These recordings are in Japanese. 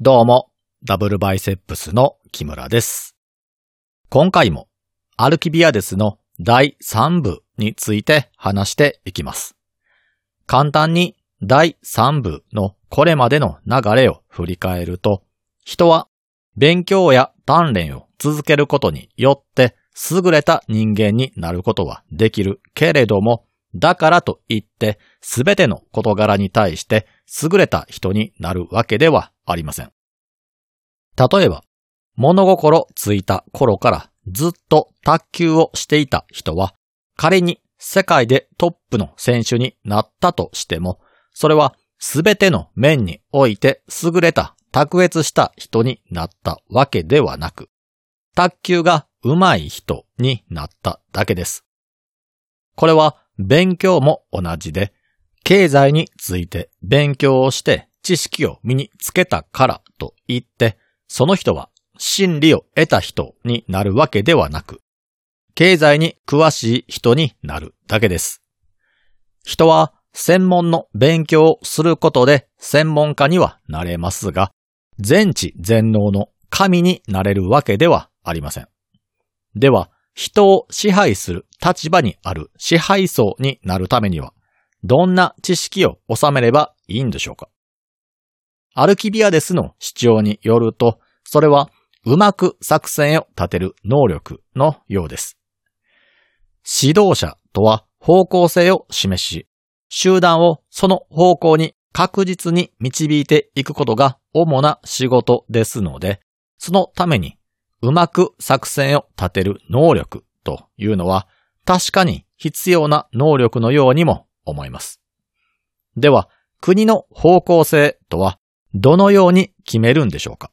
どうも、ダブルバイセップスの木村です。今回も、アルキビアデスの第3部について話していきます。簡単に第3部のこれまでの流れを振り返ると、人は勉強や鍛錬を続けることによって優れた人間になることはできるけれども、だからといってすべての事柄に対して優れた人になるわけではありません。例えば、物心ついた頃からずっと卓球をしていた人は、仮に世界でトップの選手になったとしても、それはすべての面において優れた卓越した人になったわけではなく、卓球が上手い人になっただけです。これは勉強も同じで、経済について勉強をして知識を身につけたからといって、その人は真理を得た人になるわけではなく、経済に詳しい人になるだけです。人は専門の勉強をすることで専門家にはなれますが、全知全能の神になれるわけではありません。では、人を支配する立場にある支配層になるためには、どんな知識を収めればいいんでしょうか？アルキビアデスの主張によると、それはうまく作戦を立てる能力のようです。指導者とは方向性を示し、集団をその方向に確実に導いていくことが主な仕事ですので、そのためにうまく作戦を立てる能力というのは確かに必要な能力のようにも思います。では、国の方向性とはどのように決めるんでしょうか？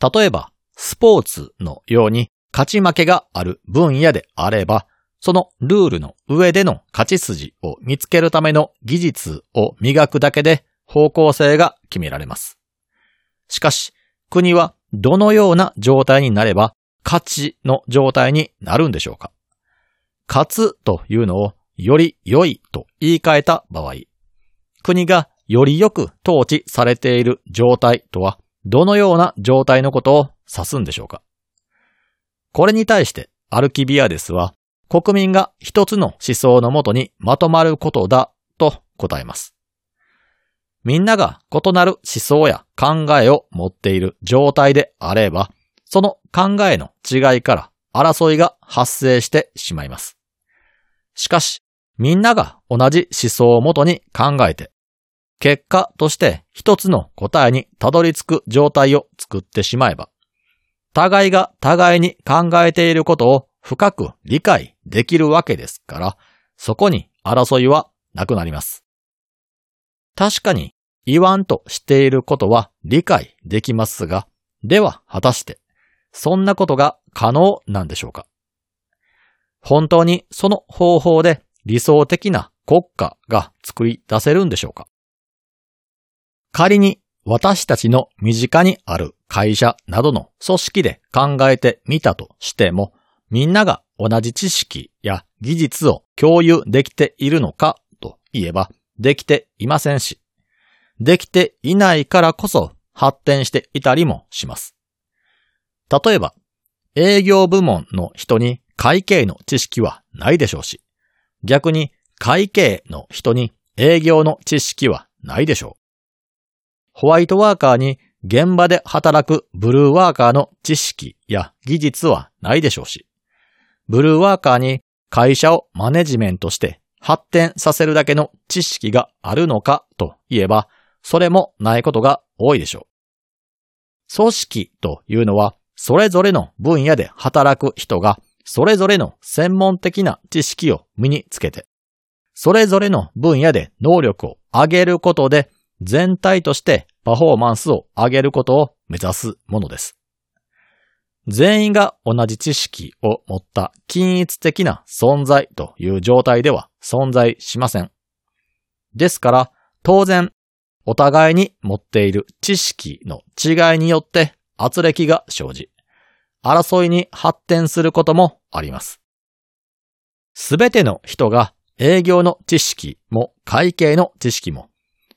例えば、スポーツのように勝ち負けがある分野であれば、そのルールの上での勝ち筋を見つけるための技術を磨くだけで方向性が決められます。しかし、国はどのような状態になれば勝ちの状態になるんでしょうか？勝つというのをより良いと言い換えた場合、国がよりよく統治されている状態とはどのような状態のことを指すんでしょうか？これに対してアルキビアデスは国民が一つの思想のもとにまとまることだと答えます。みんなが異なる思想や考えを持っている状態であれば、その考えの違いから争いが発生してしまいます。しかし、みんなが同じ思想をもとに考えて、結果として一つの答えにたどり着く状態を作ってしまえば、互いが互いに考えていることを深く理解できるわけですから、そこに争いはなくなります。確かに言わんとしていることは理解できますが、では果たして、そんなことが可能なんでしょうか？本当にその方法で理想的な国家が作り出せるんでしょうか？仮に私たちの身近にある会社などの組織で考えてみたとしても、みんなが同じ知識や技術を共有できているのかといえば、できていませんし、できていないからこそ発展していたりもします。例えば、営業部門の人に会計の知識はないでしょうし、逆に会計の人に営業の知識はないでしょう。ホワイトワーカーに現場で働くブルーワーカーの知識や技術はないでしょうし、ブルーワーカーに会社をマネジメントして発展させるだけの知識があるのかといえば、それもないことが多いでしょう。組織というのは、それぞれの分野で働く人が、それぞれの専門的な知識を身につけて、それぞれの分野で能力を上げることで、全体としてパフォーマンスを上げることを目指すものです。全員が同じ知識を持った均一的な存在という状態では存在しません。ですから、当然、お互いに持っている知識の違いによって圧力が生じ、争いに発展することもあります。すべての人が営業の知識も会計の知識も、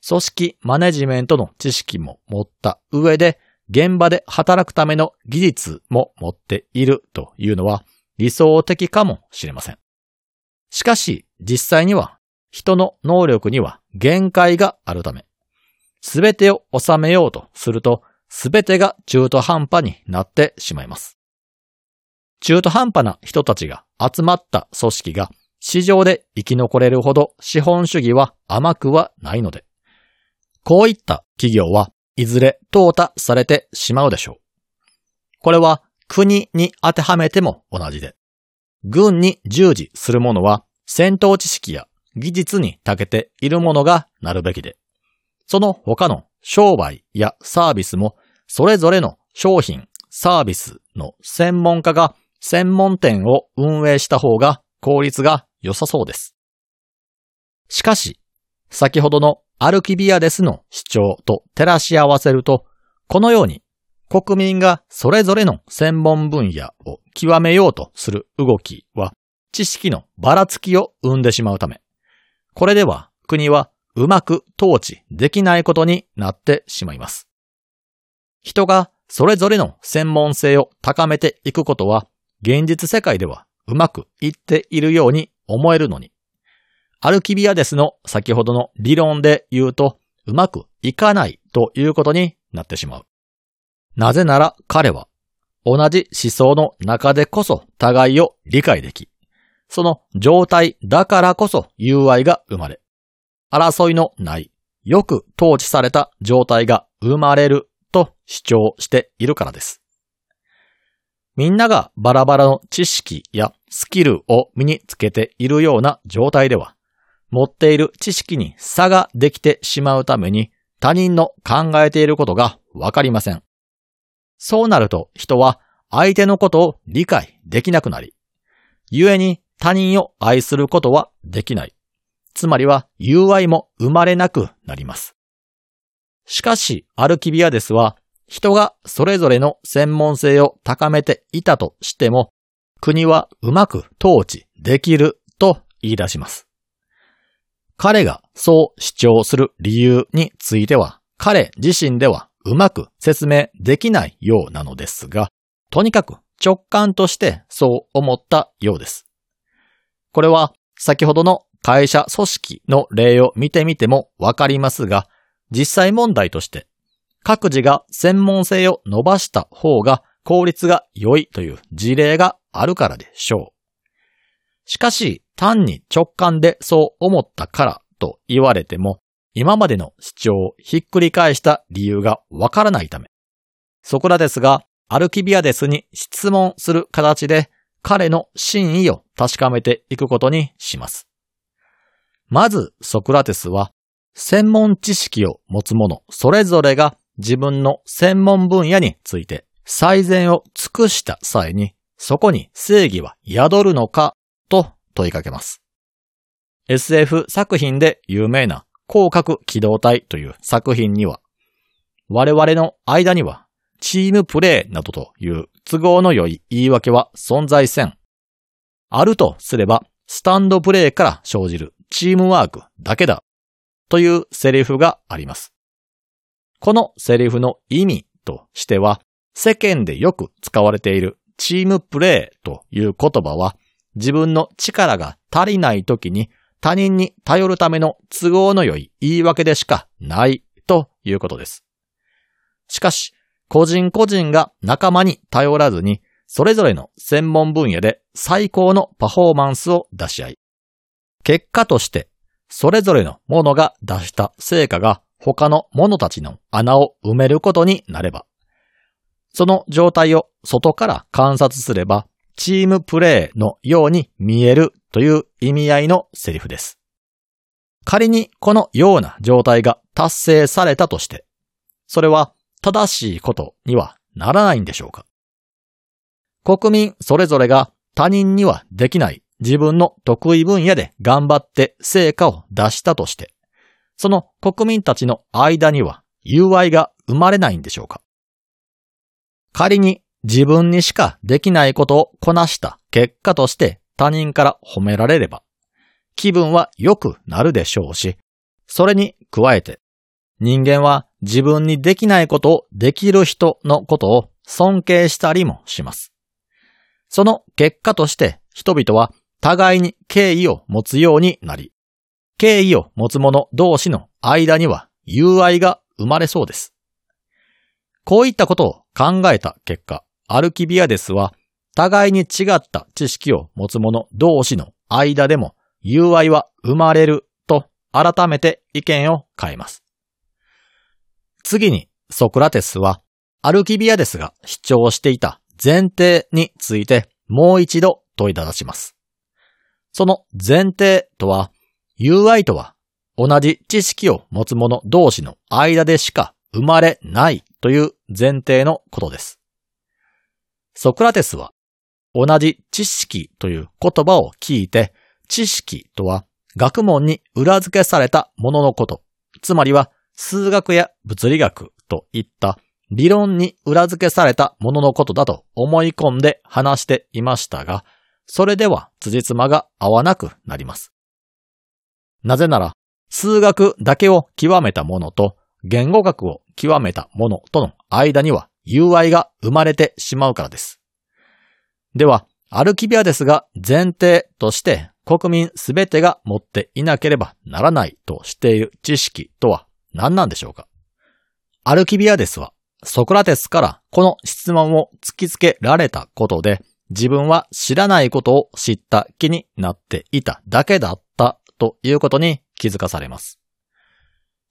組織マネジメントの知識も持った上で、現場で働くための技術も持っているというのは理想的かもしれません。しかし、実際には人の能力には限界があるため、すべてを収めようとすると、すべてが中途半端になってしまいます。中途半端な人たちが集まった組織が市場で生き残れるほど資本主義は甘くはないので、こういった企業はいずれ淘汰されてしまうでしょう。これは国に当てはめても同じで、軍に従事する者は戦闘知識や技術に長けているものがなるべきで、その他の商売やサービスもそれぞれの商品、サービスの専門家が専門店を運営した方が効率が良さそうです。しかし、先ほどのアルキビアデスの。主張と照らし合わせる。と、このように国民がそれぞれの専門分野を極めようとする動きは知識のばらつきを生んでしまうため、これでは国はうまく統治できないことになってしまいます。人がそれぞれの専門性を高めていくことは現実世界ではうまくいっているように思えるのに、アルキビアデスの先ほどの理論で言うとうまくいかないということになってしまう。なぜなら彼は同じ思想の中でこそ互いを理解でき、その状態だからこそ友愛が生まれ、争いのない、よく統治された状態が生まれると主張しているからです。みんながバラバラの知識やスキルを身につけているような状態では、持っている知識に差ができてしまうために他人の考えていることがわかりません。そうなると人は相手のことを理解できなくなり、故に他人を愛することはできない。つまりは友愛も生まれなくなります。しかし、アルキビアデスは人がそれぞれの専門性を高めていたとしても、国はうまく統治できると言い出します。彼がそう主張する理由については、彼自身ではうまく説明できないようなのですが、とにかく直感としてそう思ったようです。これは先ほどの会社組織の例を見てみてもわかりますが、実際問題として各自が専門性を伸ばした方が効率が良いという事例があるからでしょう。しかし、単に直感でそう思ったからと言われても、今までの主張をひっくり返した理由がわからないため、ソクラテスがアルキビアデスに質問する形で彼の真意を確かめていくことにします。まず、ソクラテスは、専門知識を持つ者それぞれが自分の専門分野について最善を尽くした際に、そこに正義は宿るのかと問いかけます。SF 作品で有名な広角機動隊という作品には、我々の間にはチームプレイなどという都合の良い言い訳は存在せん。あるとすれば、スタンドプレイから生じるチームワークだけだというセリフがあります。このセリフの意味としては、世間でよく使われているチームプレイという言葉は、自分の力が足りない時に他人に頼るための都合の良い言い訳でしかないということです。しかし、個人個人が仲間に頼らずに、それぞれの専門分野で最高のパフォーマンスを出し合い、結果として、それぞれのものが出した成果が他の者たちの穴を埋めることになれば、その状態を外から観察すれば、チームプレーのように見えるという意味合いのセリフです。仮にこのような状態が達成されたとして、それは正しいことにはならないんでしょうか？国民それぞれが他人にはできない自分の得意分野で頑張って成果を出したとして、その国民たちの間には友愛が生まれないんでしょうか？仮に自分にしかできないことをこなした結果として他人から褒められれば、気分は良くなるでしょうし、それに加えて人間は自分にできないことをできる人のことを尊敬したりもします。その結果として人々は互いに敬意を持つようになり、敬意を持つ者同士の間には友愛が生まれそうです。こういったことを考えた結果、アルキビアデスは互いに違った知識を持つ者同士の間でも友愛は生まれると改めて意見を変えます。次にソクラテスはアルキビアデスが主張していた前提についてもう一度問いただします。その前提とは、友愛とは同じ知識を持つ者同士の間でしか生まれないという前提のことです。ソクラテスは同じ知識という言葉を聞いて、知識とは学問に裏付けされたもののこと、つまりは数学や物理学といった理論に裏付けされたもののことだと思い込んで話していましたが、それでは辻褄が合わなくなります。なぜなら、数学だけを極めたものと言語学を極めたものとの間には友愛が生まれてしまうからです。では、アルキビアですが前提として国民すべてが持っていなければならないとしている知識とは何なんでしょうか？アルキビアデスはソクラテスからこの質問を突きつけられたことで自分は知らないことを知った気になっていただけだったということに気づかされます。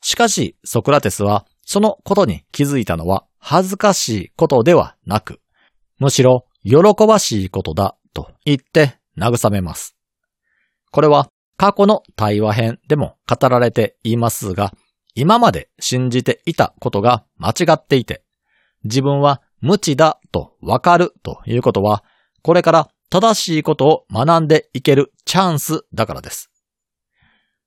しかしソクラテスはそのことに気づいたのは恥ずかしいことではなく、むしろ喜ばしいことだと言って慰めます。これは過去の対話編でも語られていますが、今まで信じていたことが間違っていて、自分は無知だとわかるということは、これから正しいことを学んでいけるチャンスだからです。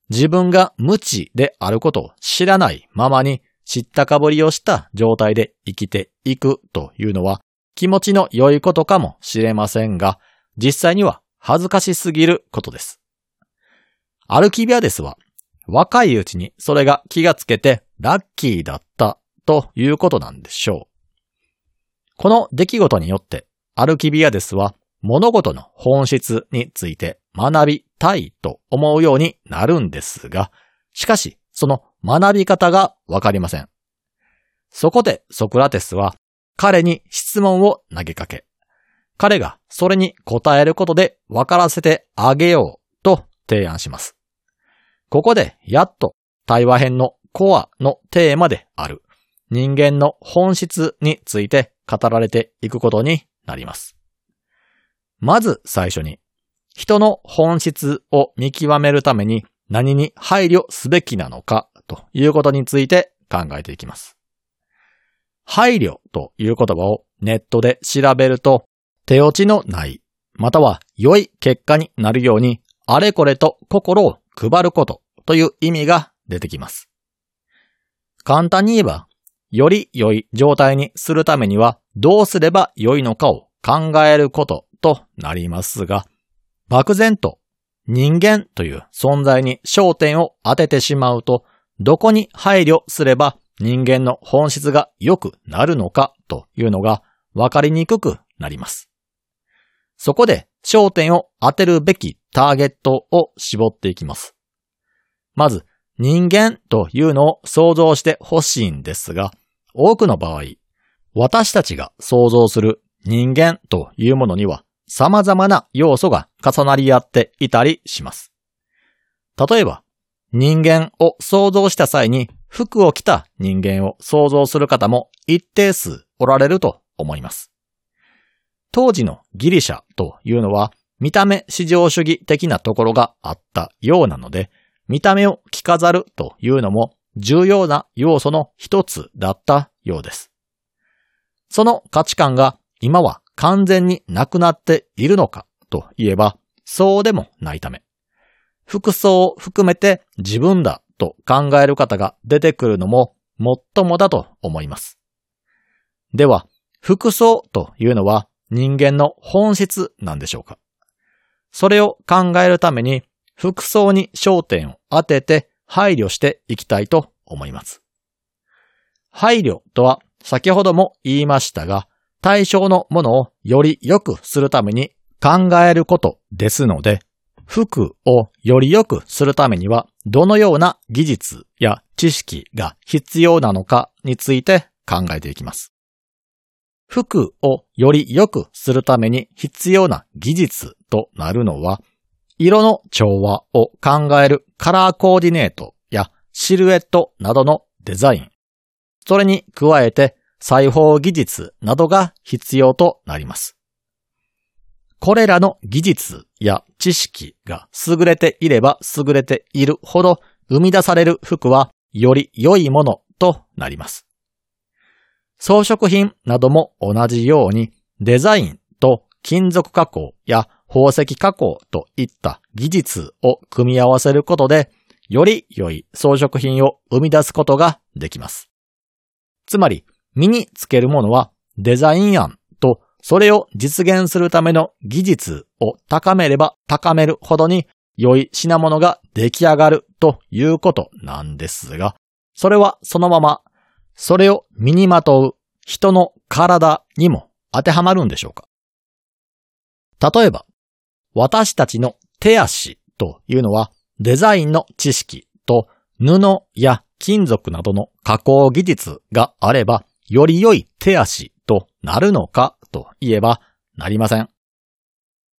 自分が無知であることを知らないままに知ったかぶりをした状態で生きていくというのは気持ちの良いことかもしれませんが、実際には恥ずかしすぎることです。アルキビアデスは若いうちにそれが気がつけてラッキーだったということなんでしょう。この出来事によってアルキビアデスは物事の本質について学びたいと思うようになるんですが、しかしその学び方がわかりません。そこでソクラテスは彼に質問を投げかけ、彼がそれに答えることで分からせてあげようと提案します。ここでやっと対話編のコアのテーマである人間の本質について語られていくことになります。まず最初に人の本質を見極めるために何に配慮すべきなのかということについて考えていきます。配慮という言葉をネットで調べると、手落ちのない、または良い結果になるように、あれこれと心を配ることという意味が出てきます。簡単に言えば、より良い状態にするためにはどうすれば良いのかを考えることとなりますが、漠然と人間という存在に焦点を当ててしまうと、どこに配慮すれば人間の本質が良くなるのかというのが分かりにくくなります。そこで焦点を当てるべきターゲットを絞っていきます。まず、人間というのを想像してほしいんですが、多くの場合、私たちが想像する人間というものには様々な要素が重なり合っていたりします。例えば、人間を想像した際に服を着た人間を想像する方も一定数おられると思います。当時のギリシャというのは見た目至上主義的なところがあったようなので、見た目を着飾るというのも重要な要素の一つだったようです。その価値観が今は完全になくなっているのかといえば、そうでもないため、服装を含めて自分だと考える方が出てくるのももっともだと思います。では、服装というのは人間の本質なんでしょうか？それを考えるために服装に焦点を当てて配慮していきたいと思います。配慮とは先ほども言いましたが、対象のものをより良くするために考えることですので、服をより良くするためにはどのような技術や知識が必要なのかについて考えていきます。服をより良くするために必要な技術となるのは、色の調和を考えるカラーコーディネートやシルエットなどのデザイン、それに加えて裁縫技術などが必要となります。これらの技術や知識が優れていれば優れているほど生み出される服はより良いものとなります。装飾品なども同じようにデザインと金属加工や宝石加工といった技術を組み合わせることでより良い装飾品を生み出すことができます。つまり身につけるものはデザイン案それを実現するための技術を高めれば高めるほどに良い品物が出来上がるということなんですが、それはそのまま、それを身にまとう人の体にも当てはまるんでしょうか？例えば、私たちの手足というのはデザインの知識と布や金属などの加工技術があれば、より良い手足となるのかといえばなりません。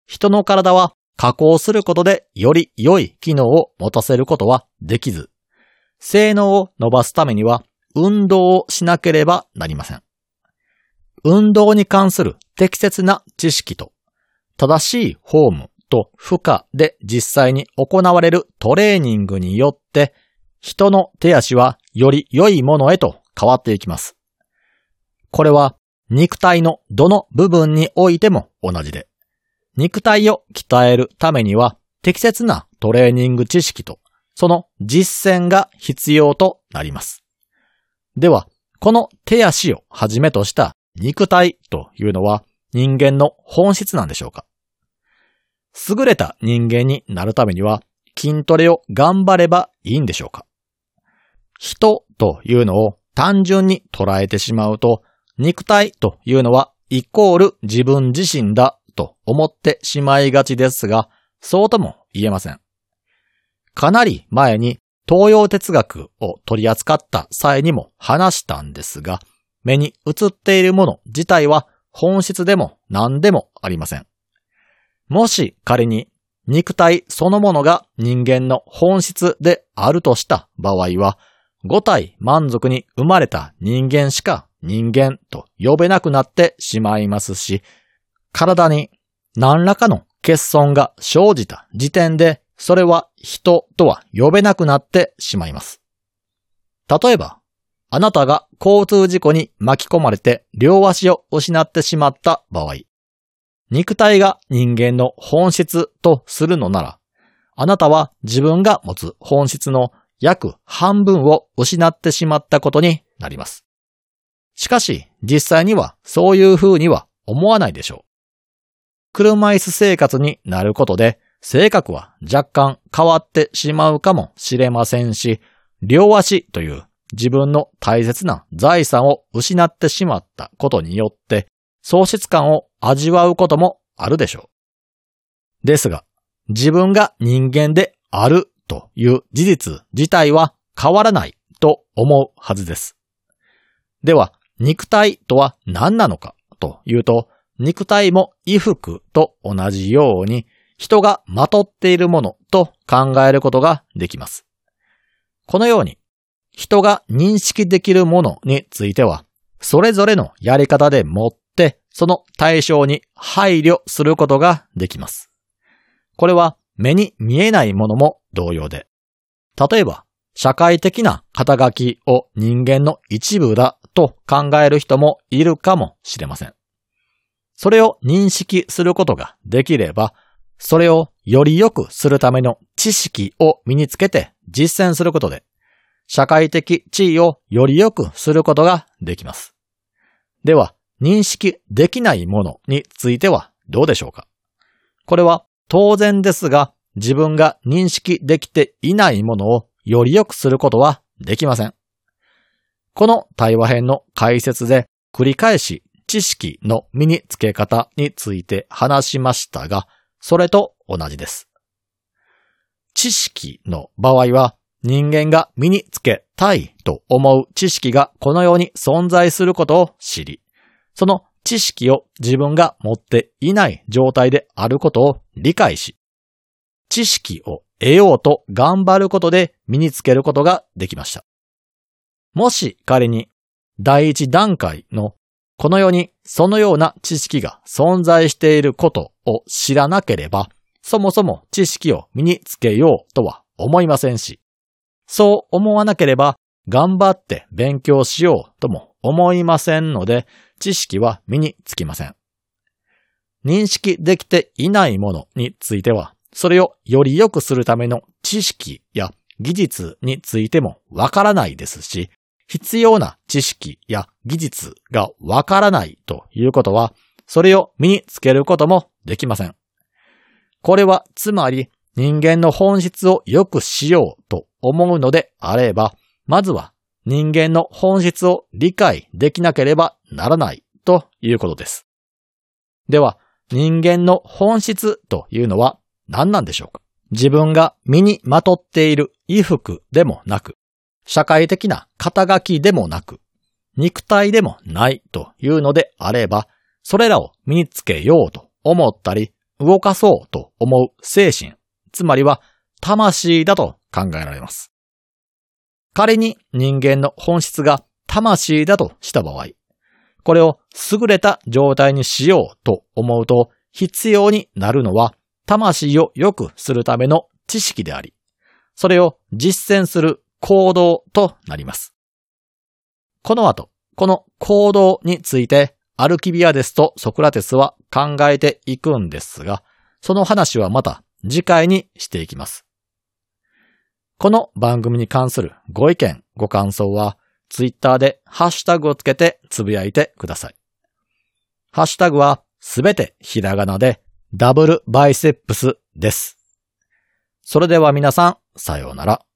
人の体は加工することでより良い機能を持たせることはできず、性能を伸ばすためには運動をしなければなりません。運動に関する適切な知識と正しいフォームと負荷で実際に行われるトレーニングによって人の手足はより良いものへと変わっていきます。これは肉体のどの部分においても同じで、肉体を鍛えるためには適切なトレーニング知識とその実践が必要となります。では、この手足をはじめとした肉体というのは人間の本質なんでしょうか？優れた人間になるためには筋トレを頑張ればいいんでしょうか？人というのを単純に捉えてしまうと肉体というのはイコール自分自身だと思ってしまいがちですが、そうとも言えません。かなり前に東洋哲学を取り扱った際にも話したんですが、目に映っているもの自体は本質でも何でもありません。もし仮に肉体そのものが人間の本質であるとした場合は、五体満足に生まれた人間しか人間と呼べなくなってしまいますし、体に何らかの欠損が生じた時点で、それは人とは呼べなくなってしまいます。例えば、あなたが交通事故に巻き込まれて両足を失ってしまった場合、肉体が人間の本質とするのなら、あなたは自分が持つ本質の約半分を失ってしまったことになります。しかし、実際にはそういう風には思わないでしょう。車椅子生活になることで、性格は若干変わってしまうかもしれませんし、両足という自分の大切な財産を失ってしまったことによって、喪失感を味わうこともあるでしょう。ですが、自分が人間であるという事実自体は変わらないと思うはずです。では、肉体とは何なのかというと、肉体も衣服と同じように人がまとっているものと考えることができます。このように人が認識できるものについては、それぞれのやり方でもってその対象に配慮することができます。これは目に見えないものも同様で、例えば社会的な肩書きを人間の一部だと考える人もいるかもしれません。それを認識することができれば、それをより良くするための知識を身につけて実践することで、社会的地位をより良くすることができます。では、認識できないものについてはどうでしょうか？これは当然ですが、自分が認識できていないものをより良くすることはできません。この対話編の解説で繰り返し知識の身につけ方について話しましたが、それと同じです。知識の場合は人間が身につけたいと思う知識がこのように存在することを知り、その知識を自分が持っていない状態であることを理解し、知識を得ようと頑張ることで身につけることができました。もし仮に第一段階のこの世にそのような知識が存在していることを知らなければ、そもそも知識を身につけようとは思いませんし、そう思わなければ頑張って勉強しようとも思いませんので、知識は身につきません。認識できていないものについては、それをより良くするための知識や技術についてもわからないですし、必要な知識や技術がわからないということは、それを身につけることもできません。これはつまり人間の本質を良くしようと思うのであれば、まずは人間の本質を理解できなければならないということです。では、人間の本質というのは何なんでしょうか？自分が身にまとっている衣服でもなく、社会的な肩書きでもなく、肉体でもないというのであれば、それらを身につけようと思ったり、動かそうと思う精神、つまりは魂だと考えられます。仮に人間の本質が魂だとした場合、これを優れた状態にしようと思うと必要になるのは魂を良くするための知識であり、それを実践する行動となります。この後、この行動についてアルキビアデスとソクラテスは考えていくんですが、その話はまた次回にしていきます。この番組に関するご意見、ご感想は、ツイッターでハッシュタグをつけてつぶやいてください。ハッシュタグはすべてひらがなでダブルバイセップスです。それでは皆さん、さようなら。